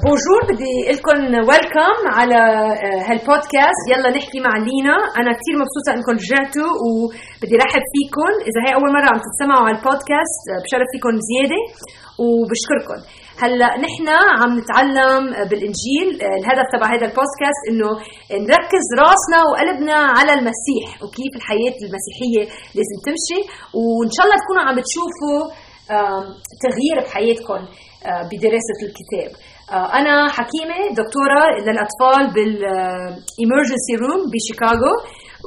بونجور بدي لكم ويلكم على آه، هالبودكاست. يلا نحكي مع لينا. أنا كثير مبسوطة انكم رجعتوا وبدي رحب فيكم إذا هي أول مرة عم تتسمعوا على البودكاست آه، بشرف فيكم زيادة وبشكركم هلأ نحن عم نتعلم بالإنجيل آه، الهدف تبع هذا البودكاست إنه نركز راسنا وقلبنا على المسيح وكيف الحياة المسيحية لازم تمشي. وإن شاء الله تكونوا عم بتشوفوا تغيير بحياتكم بدراسة الكتاب. آه، أنا حكيمة دكتورة للأطفال بال emergency room بشيكاغو.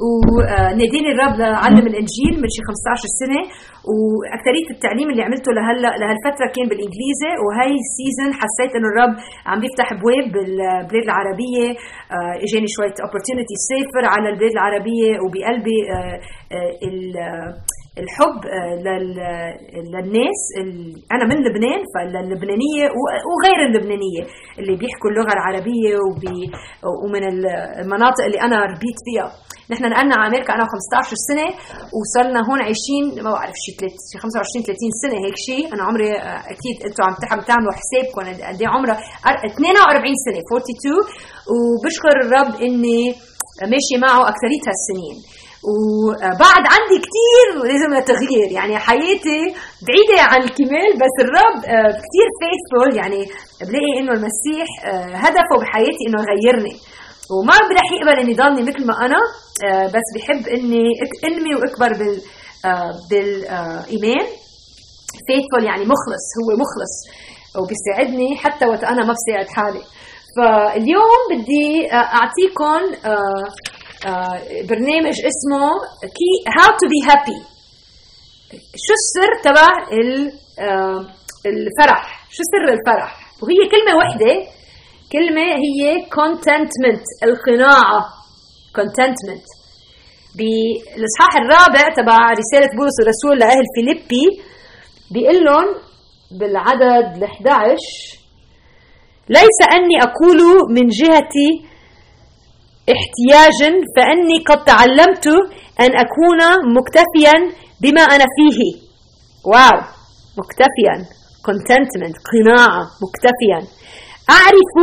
وناديني الرب لعلم الإنجيل من شي 15 سنة. واكثريه التعليم اللي عملته لهلا لهالفترة كان بالإنجليزي. وهي ال season حسيت إنه الرب عم بيفتح ابواب بالبلاد العربية. آه، إجاني شوية opportunity سافر على البلاد العربية. وبقلبي آه، الحب آه، للناس أنا من لبنان فاللبنانيه وغير اللبنانية اللي بيحكوا اللغة العربية ومن المناطق اللي أنا ربيت فيها. نحن نقلنا على أمريكا أنا 15 سنة وصلنا هون عايشين ما بعرف شي 25 30 سنة هيك شيء أنا عمري آه، أكيد أنتم عم تعملوا حسابكم قد إيه عمري 42 سنة 42 وبشكر الرب إني ماشي معه اكثريه هالسنين. وبعد عندي كثير لازم تغيير يعني حياتي بعيدة عن الكمال بس الرب آه، كثير فيثفول يعني بلاقي إنه المسيح آه، هدفه بحياتي إنه يغيرني. وما رح يقبل إني ضلني مثل ما أنا آه، بس بحب إني إنمي وأكبر بال بالايمان فيثفول يعني مخلص هو مخلص. وبيساعدني حتى وقت أنا ما بساعد حالي. فاليوم بدي اعطيكم برنامج اسمه كي how to be happy شو السر تبع آه، الفرح؟ شو سر الفرح؟ وهي كلمة واحدة كلمة هي contentment القناعة. contentment. بالإصحاح الرابع تبع رسالة بولس الرسول لأهل فيليبي بيقول لهم بالعدد ال11 ليس أني أقول من جهتي احتياجا فأني قد تعلمت أن أكون مكتفيا بما أنا فيه. واو مكتفيا. contentment قناعة مكتفيا. أعرف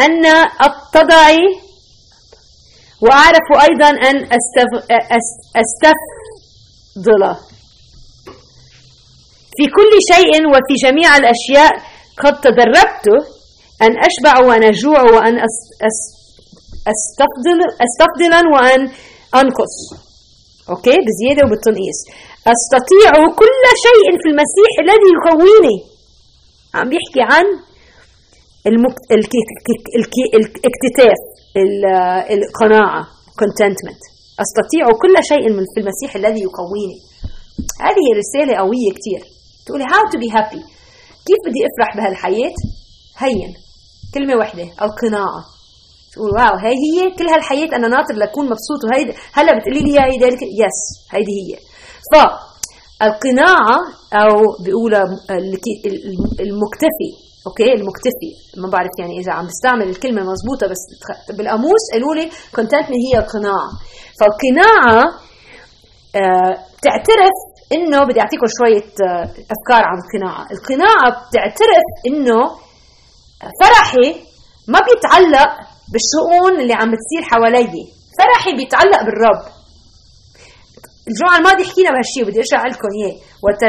أن اتضعي وأعرف أيضا أن أستفضل. في كل شيء وفي جميع الأشياء قد تدربت أن أشبع وأن اجوع وان أس استفضل استفضلا وأن أنقص. أوكي؟ بزيادة وبالتنقيص. أستطيع كل شيء في المسيح الذي يقويني عم بيحكي عن المك... الك... الك... الاكتتاف القناعة contentment. أستطيع كل شيء في المسيح الذي يقويني هذه رسالة قوية كثير تقولي how to be happy. كيف بدي أفرح بهالحياة؟ هين. كلمة واحدة. القناعة. تقول wow هاي هي كل هالحياة أنا ناطر لأكون مبسوط وهي هلا بتقولي لي هي ذلك yes هيدي هي. فالقناعة أو بيقولها المكتفي أوكي؟ المكتفي. ما بعرف يعني إذا عم بستعمل الكلمة مزبوطة بس بالقاموس قالوا لي كونتنتمنت هي القناعه فالقناعة آه بتعترف إنه بدي أعطيكم شوية آه أفكار عن القناعة. القناعة بتعترف إنه فرحي ما بيتعلق بالشؤون اللي عم بتصير حوالي. فرحي بيتعلق بالرب. الجمعة الماضية حكينا بهالشيء بدي ارجع لكم إياه. وقت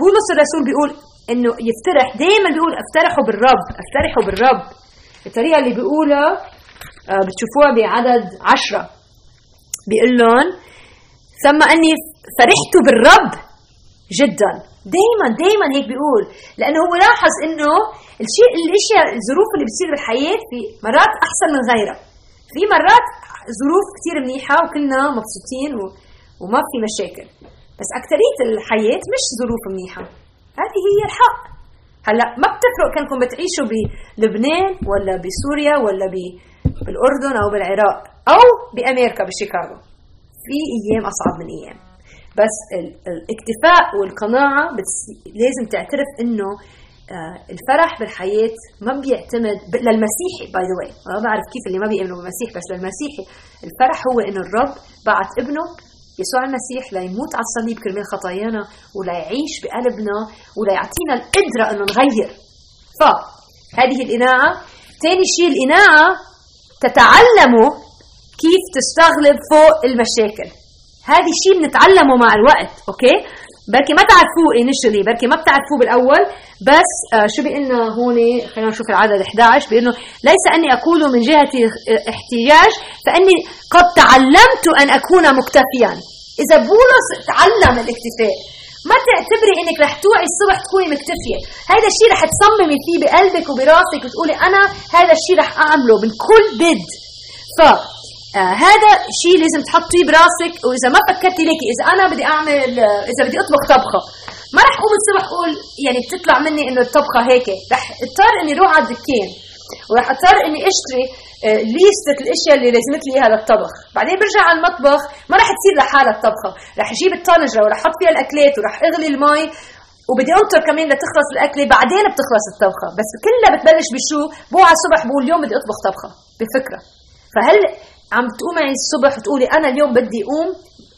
بولس الرسول بيقول إنه يفترح دائما بيقول أفترحوا بالرب أفترحوا بالرب. الطريقة اللي بيقولها آه، بتشوفوها بعدد عشرة. بيقول لهم ثم أني فرحت بالرب جدا. دائما دائما هيك بيقول. لأنه هو لاحظ إنه الشيء الأشياء الظروف اللي بتصير بالحياة في مرات أحسن من غيرها. في مرات ظروف كثير منيحة وكلنا مبسوطين و... وما في مشاكل. بس أكثرية الحياة مش ظروف منيحة. هذه هي الحق. هلأ ما بتفرق كانكم بتعيشوا بلبنان ولا بسوريا ولا ب... بالأردن أو بالعراق أو بأمريكا بشيكاغو. في أيام أصعب من أيام. بس الاكتفاء والقناعة بتس... لازم تعترف إنه آه، الفرح بالحياة ما بيعتمد للمسيحي by the way ما بعرف كيف اللي ما بيؤمنوا بالمسيح بس للمسيحي الفرح هو إنه الرب بعت ابنه يسوع المسيح ليموت على الصليب كرمال خطايانا وليعيش بقلبنا وليعطينا القدرة إنه نغير. ف هذه ثاني شيء القناعة تتعلموا كيف تستغلب فوق المشاكل. هذا شيء بنتعلمه مع الوقت أوكي؟ بركي ما تعرفوه initially بركي ما بتعرفوه بالأول بس آه شو بيقلنا هون خلينا نشوف العدد 11 بإنه ليس أني أقول من جهة احتياج فأني قد تعلمت أن أكون مكتفيا. إذا بولس تعلم الاكتفاء ما تعتبري إنك رح توعي الصبح تكوني مكتفية. هذا الشيء رح تصممي فيه بقلبك وبراسك وتقولي أنا هذا الشيء رح أعمله من كل بد ف آه هذا شيء لازم تحطيه براسك وإذا ما فكرتي ليكي إذا أنا بدي أعمل آه إذا بدي أطبخ طبخة ما رح أقوم الصبح أقول يعني بتطلع مني إنه الطبخة هيك رح أضطر إني أروح على الدكان ورح أضطر إني أشتري آه ليستة الأشياء اللي لازمت لي إياها للطبخ. بعدين برجع على المطبخ ما رح تصير لحالها الطبخة رح أجيب الطنجره ورح أحط فيها الأكلات ورح أغلي المي وبدي أنطر كمان لتخلص الأكلة بعدين بتخلص الطبخة. بس كلها بتبلش بشو؟ بو على الصبح بقول اليوم بدي أطبخ طبخة بفكرة. فهل عم تقومي الصبح وتقولي أنا اليوم بدي أقوم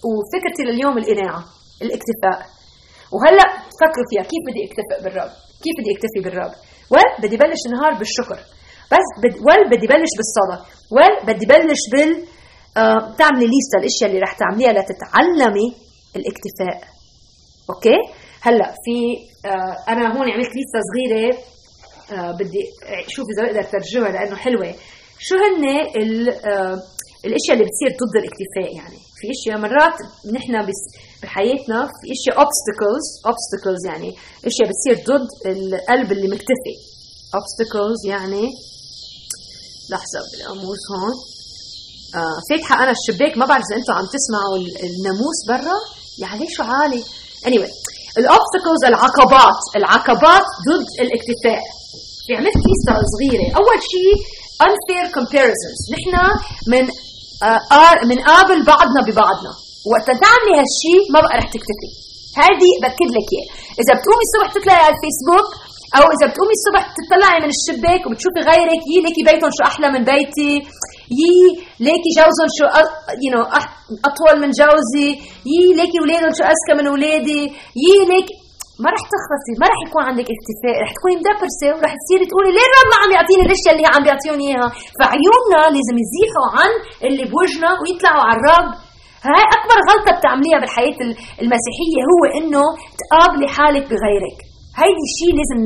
وفكرتي لليوم القناعة الاكتفاء. وهلأ فكروا فيها كيف بدي اكتفي بالرب؟ كيف بدي اكتفي بالرب؟ وين بدي بلش النهار بالشكر. بس بد... وين بدي بلش بالصلاة. وين بدي بلش بال آه... تعملي ليستا الأشياء اللي رح تعمليها لتتعلمي الاكتفاء. أوكي؟ هلأ في آه... أنا هون عملت ليستا صغيرة آه... بدي شوف إذا بقدر ترجمها لأنه حلوة. شو هن آه، الأشياء اللي بتصير ضد الاكتفاء يعني. في أشياء مرات نحن بحياتنا في أشياء obstacles obstacles يعني أشياء بتصير ضد القلب اللي مكتفي. obstacles يعني لحظة بالقاموس هون. آه فاتحة أنا الشباك ما بعرف إذا أنتم عم تسمعوا الناموس برا؟ يا عليه شو عالي؟ anyway الاوبستكلز العقبات العقبات ضد الاكتفاء. في عملت ليستا صغيرة. أول شيء unfair comparisons. نحن من آه من قابل بعضنا ببعضنا. وقت تعملي هالشيء ما بقى رح تكتفي. هذه باكد لك إياه. إذا بتقومي الصبح تطلعي على الفيسبوك أو إذا بتقومي الصبح تطلعي من الشباك وبتشوفي غيرك يي ليكي بيتهم شو أحلى من بيتي يي ليكي جوزهم شو you know أطول من جوزي يي ليكي اولادهم شو اذكى من اولادي يي ليكي ما رح تخلصي ما رح يكون عندك اكتفاء رح تكوني مدبرسة ورح تصيري تقولي ليه الرب ما عم يعطيني الاشياء اللي عم بيعطيوني إياها؟ فعيوننا لازم يزيحوا عن اللي بوجهنا ويطلعوا على الرب. هاي أكبر غلطة بتعمليها بالحياة المسيحية هو إنه تقابلي حالك بغيرك. هيدي الشيء لازم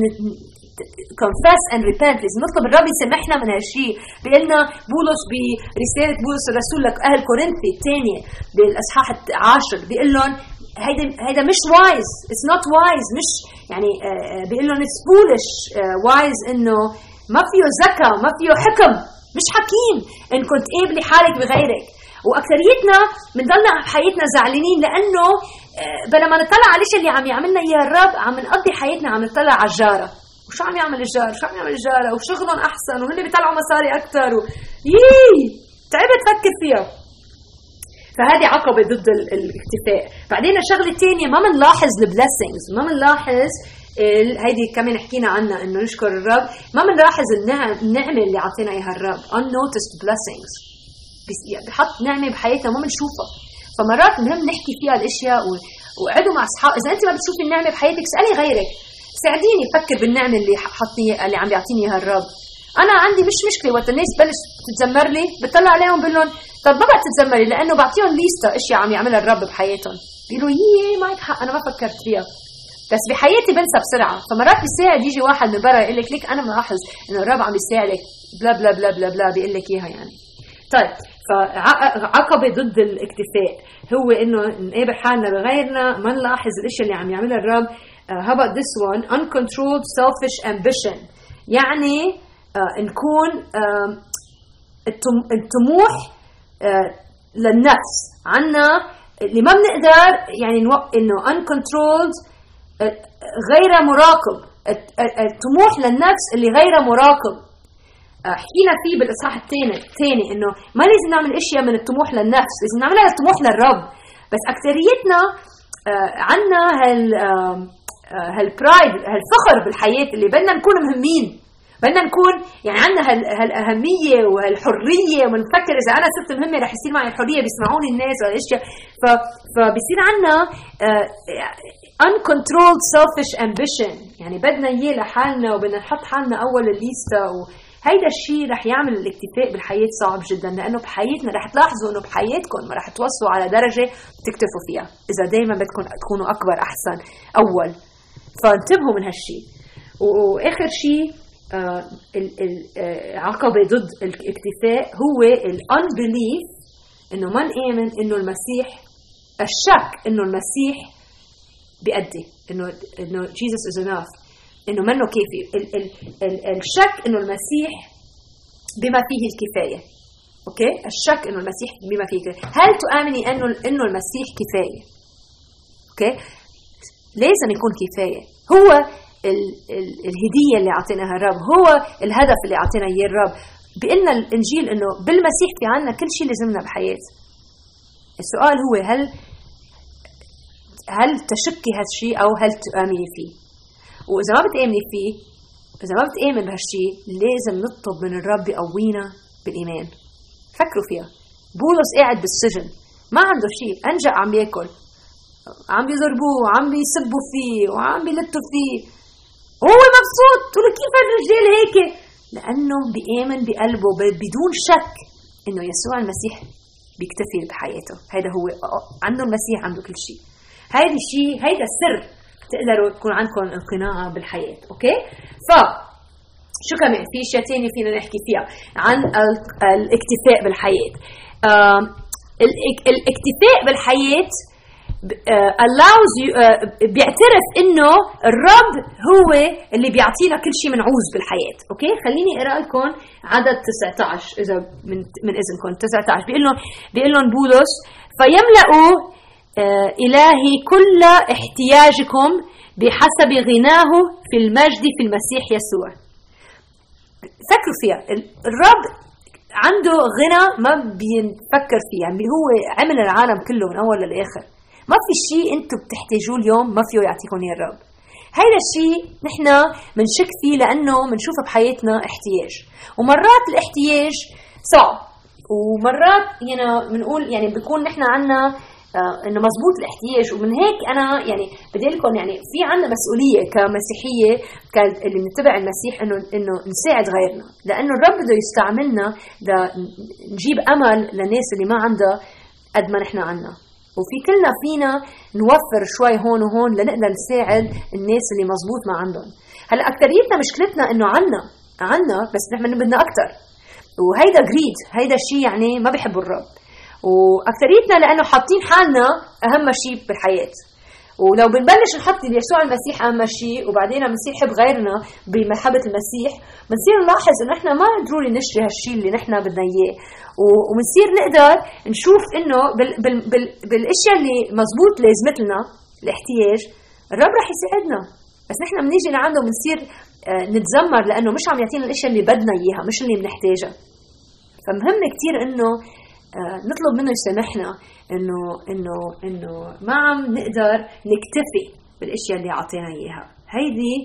confess and repent. لازم نطلب الرب يسامحنا من هالشيء بيقول لنا بولس برساله بولس الرسول لأهل كورنثي الثانية بالإصحاح العاشر. بيقول لهم هيدا هيدا مش wise it's not wise مش يعني بيقول لهم it's foolish wise إنه ما فيه ذكاء ما فيه حكم. مش حكيم. إن كنت قابلي حالك بغيرك. وأكثريتنا بنضلنا بحياتنا زعلانين لأنه بلا ما نطلع على اللي عم يعملنا إياه الرب عم نقضي حياتنا عم نطلع على الجارة. وشو عم يعمل الجار؟ شو عم يعمل الجارة؟ وشغلهم أحسن؟ وهن بيطلعوا مصاري أكثر و... يي! تعبت فكر فيها. فهذه عقبة ضد الاكتفاء. بعدين الشغلة الثانية ما بنلاحظ البليسنجز ما بنلاحظ هيدي كمان حكينا عنها إنه نشكر الرب. ما بنلاحظ النعم النعمة اللي عطينا إياها الرب unnoticed blessings. بحط نعمة بحياتنا ما بنشوفها. فمرات مهم نحكي فيها الأشياء وقعدوا مع اصحاب إذا أنت ما بتشوفي النعمة بحياتك اسألي غيرك. ساعديني فكر بالنعمة اللي حطني اللي عم بيعطيني إياها الرب. أنا عندي مش مشكلة وقت الناس بلش تتذمر لي بطلع عليهم بقول لهم طب ما بقى تتذمري لأنه بعطيهم ليستا أشياء عم يعملها الرب بحياتهم. بيقولوا يي معك حق أنا ما فكرت فيها. بس بحياتي بنسى بسرعة. فمرات بيساعد يجي واحد من برا يقول لك ليك أنا ملاحظ إنه الرب عم يساعدك. بلا بلا بلا بلا بلا بيقول لك إياها يعني. طيب فعقبة ضد الاكتفاء. هو إنه نقابل حالنا بغيرنا ما نلاحظ الأشياء اللي عم يعملها الرب. Uh, how about this one? Uncontrolled selfish ambition. يعني uh, نكون uh, الطموح للنفس. عنا اللي ما بنقدر يعني إنه uncontrolled uh, غير مراقب. الطموح للنفس اللي غير مراقب. uh, حكينا فيه بالإصحاح الثاني الثاني إنه ما لازم نعمل إشياء من الطموح للنفس لازم نعملها للطموح للرب. بس أكثريتنا عنا هال هالبرايد هالفخر بالحياة اللي بدنا نكون مهمين. بدنا نكون يعني عندنا هالاهمية وهالحرية ونفكر إذا أنا صرت مهمه رح يصير معي الحريه بيسمعوني الناس والاشياء فبصير عندنا uncontrolled selfish ambition. يعني بدنا إياه لحالنا وبدنا نحط حالنا أول الليستا وهيدا الشيء رح يعمل الاكتفاء بالحياة صعب جدا لأنه بحياتنا رح تلاحظوا إنه بحياتكم ما رح توصلوا على درجة تكتفوا فيها. إذا دائما بدكم تكونوا أكبر أحسن أول. فانتبهوا من هالشيء وآخر شيء آه العقبه آه، ضد الاكتفاء هو ال unbelief إنه ما نامن إنه المسيح الشك إنه المسيح بيأدي إنه إنه Jesus is enough إنه منه كافي. ال ال ال الشك إنه المسيح بما فيه الكفاية. أوكي؟ الشك إنه المسيح بما فيه الكفاية. هل تؤمني إنه إنه المسيح كفاية؟ أوكي؟ لازم يكون كفاية. هو الهدية اللي أعطيناها الرب هو الهدف اللي أعطينا إياه الرب. بيقلنا الإنجيل إنه بالمسيح في عنا كل شيء لازمنا بحياة. السؤال هو هل هل تشكي هالشيء أو هل تؤمني فيه؟ وإذا ما بتامني فيه إذا ما بتامن بهالشيء لازم نطلب من الرب يقوينا بالإيمان. فكروا فيها. بولس قاعد بالسجن. ما عنده شيء. أنجا عم ياكل. عم بيضربوه وعم بيسبوا فيه وعم بيلتوا فيه. وهو مبسوط. تقول كيف هالرجال هيك؟ لأنه بيآمن بقلبه بدون شك إنه يسوع المسيح بيكتفي بحياته. هذا هو عنده المسيح عنده كل شيء. هيدا الشيء هيدا السر تقدروا تكون عندكم القناعة بالحياة أوكي؟ ف شو كمان؟ في أشياء ثانية فينا نحكي فيها عن الاكتفاء بالحياة. الاكتفاء بالحياة allows you uh, بيعترف إنه الرب هو اللي بيعطينا كل شيء منعوز بالحياة. أوكي؟ خليني أقرأ لكم عدد 19 إذا من من إذنكم. 19 بيقول لهم بيقول لهم بولس فيملأوا uh, إلهي كل احتياجكم بحسب غناه في المجد في المسيح يسوع. فكروا فيها الرب عنده غنى ما بيفكر فيه يعني هو عمل العالم كله من أول للآخر. ما في شيء أنتم بتحتاجوه اليوم ما فيه يعطيكم اياه الرب هيدا الشيء نحن بنشك فيه لأنه بنشوفه بحياتنا احتياج. ومرات الاحتياج صعب. ومرات يعني بنقول يعني بيكون نحن عنا آه إنه مزبوط الاحتياج. ومن هيك أنا يعني بدي لكم يعني في عنا مسؤولية كمسيحية اللي بنتبع المسيح إنه إنه نساعد غيرنا. لأنه الرب بده يستعملنا لنجيب أمل للناس اللي ما عندها قد ما نحن عنا. وفي كلنا فينا نوفر شوي هون وهون لنقدر نساعد الناس اللي مزبوط ما عندهم. هلا اكثريتنا مشكلتنا إنه عنا عنا بس نحن بدنا أكثر وهيدا جريد هيدا الشيء يعني ما بيحبوا الرب. واكثريتنا لأنه حاطين حالنا أهم شيء بالحياة. ولو بنبلش نحط يسوع المسيح اهم شيء وبعدين بنصير نحب غيرنا بمحبة المسيح بنصير نلاحظ إنه إحنا ما ضروري نشتري هالشيء اللي نحن بدنا إياه. وبنصير نقدر نشوف إنه بال بال بال بالأشياء اللي مزبوط لازمت لنا الاحتياج الرب رح يساعدنا. بس نحن بنيجي لعنده بنصير آه، نتذمر لأنه مش عم يعطينا الأشياء اللي بدنا إياها مش اللي بنحتاجها. فمهم كثير إنه نطلب منه يسامحنا إنه إنه إنه ما عم نقدر نكتفي بالأشياء اللي أعطينا إياها. هيدي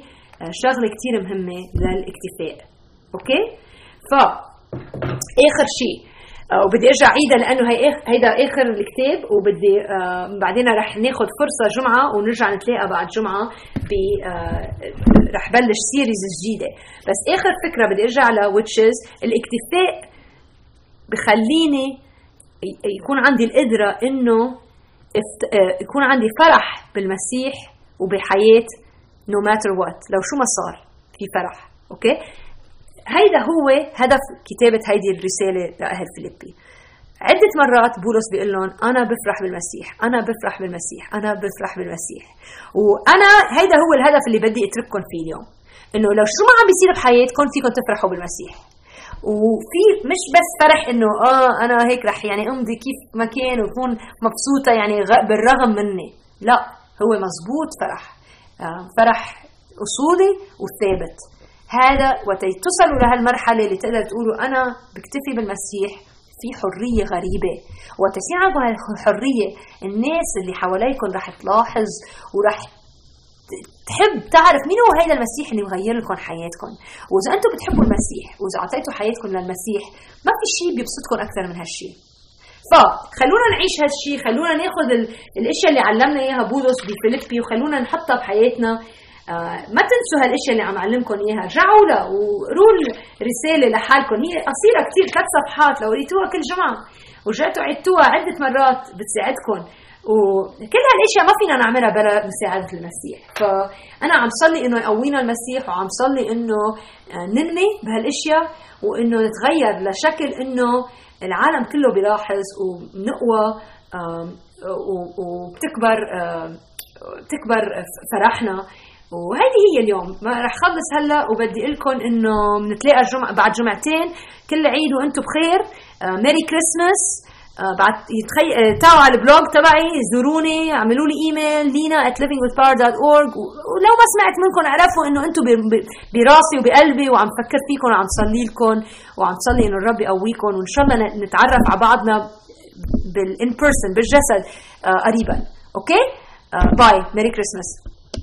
آه، شغلة كثير مهمة للاكتفاء. أوكي؟ ف آخر شيء آه، وبدي أرجع عيدها لأنه هي هيدا آخر الكتاب وبدي آه بعدين رح ناخذ فرصة جمعة ونرجع نتلاقى بعد جمعة ب رح بلش series جديدة. بس آخر فكرة بدي أرجع لها which is الاكتفاء بخليني يكون عندي القدرة إنه آه، يكون عندي فرح بالمسيح وبحياه no matter what لو شو ما صار في فرح أوكي؟ هيدا هو هدف كتابة هيدي الرسالة لأهل فيليبي. عدة مرات بولس بيقول لهم أنا بفرح بالمسيح أنا بفرح بالمسيح أنا بفرح بالمسيح. وأنا هيدا هو الهدف اللي بدي أترككم فيه اليوم إنه لو شو ما عم بيصير بحياتكم فيكم تفرحوا بالمسيح. وفي مش بس فرح إنه آه أنا هيك رح يعني أمضي كيف ما كان وكون مبسوطة يعني بالرغم مني. لا هو مزبوط فرح. آه فرح أصولي وثابت. هذا وتصلوا لهالمرحلة اللي تقدر تقولوا أنا بكتفي بالمسيح في حرية غريبة. عندكم هالحرية الناس اللي حواليكم رح تلاحظ ورح تحب تعرف مين هو هيدا المسيح اللي مغير لكم حياتكم؟ وإذا أنتم بتحبوا المسيح وإذا أعطيتوا حياتكم للمسيح ما في شيء بيبسطكم أكثر من هالشيء فخلونا نعيش هالشيء خلونا ناخذ الأشياء اللي علمنا إياها بولس بفيليبي وخلونا نحطها بحياتنا. آه ما تنسوا هالأشياء اللي عم أعلمكم إياها. رجعوا لها وقروا الرسالة لحالكم. هي قصيرة كثير ثلاث صفحات لو قريتوها كل جمعة. ورجعتوا عدتوها عدة مرات بتساعدكم. وكل هالأشياء ما فينا نعملها بلا مساعدة المسيح. فأنا عم صلي إنه يقوينا المسيح وعم صلي إنه آه، ننمي بهالأشياء وإنه نتغير لشكل إنه العالم كله بيلاحظ وبنقوى وبتكبر بتكبر فرحنا. وهيدي هي اليوم. ما رح خلص هلأ وبدي أقول لكم إنه بنتلاقى الجمعة بعد جمعتين كل عيد وأنتم بخير. Merry Christmas بعد يتخي... آه، تعوا على ال blog تبعي زوروني اعملوا لي إيميل لينا at livingwithpower.org ولو ما سمعت منكم اعرفوا إنه أنتم براسي وبقلبي وعم فكر فيكم وعم صلي لكم وعم صلي إنه الرب يقويكم وإن شاء الله نتعرف على بعضنا بال in person بالجسد آه، قريبا. okay؟ bye Merry Christmas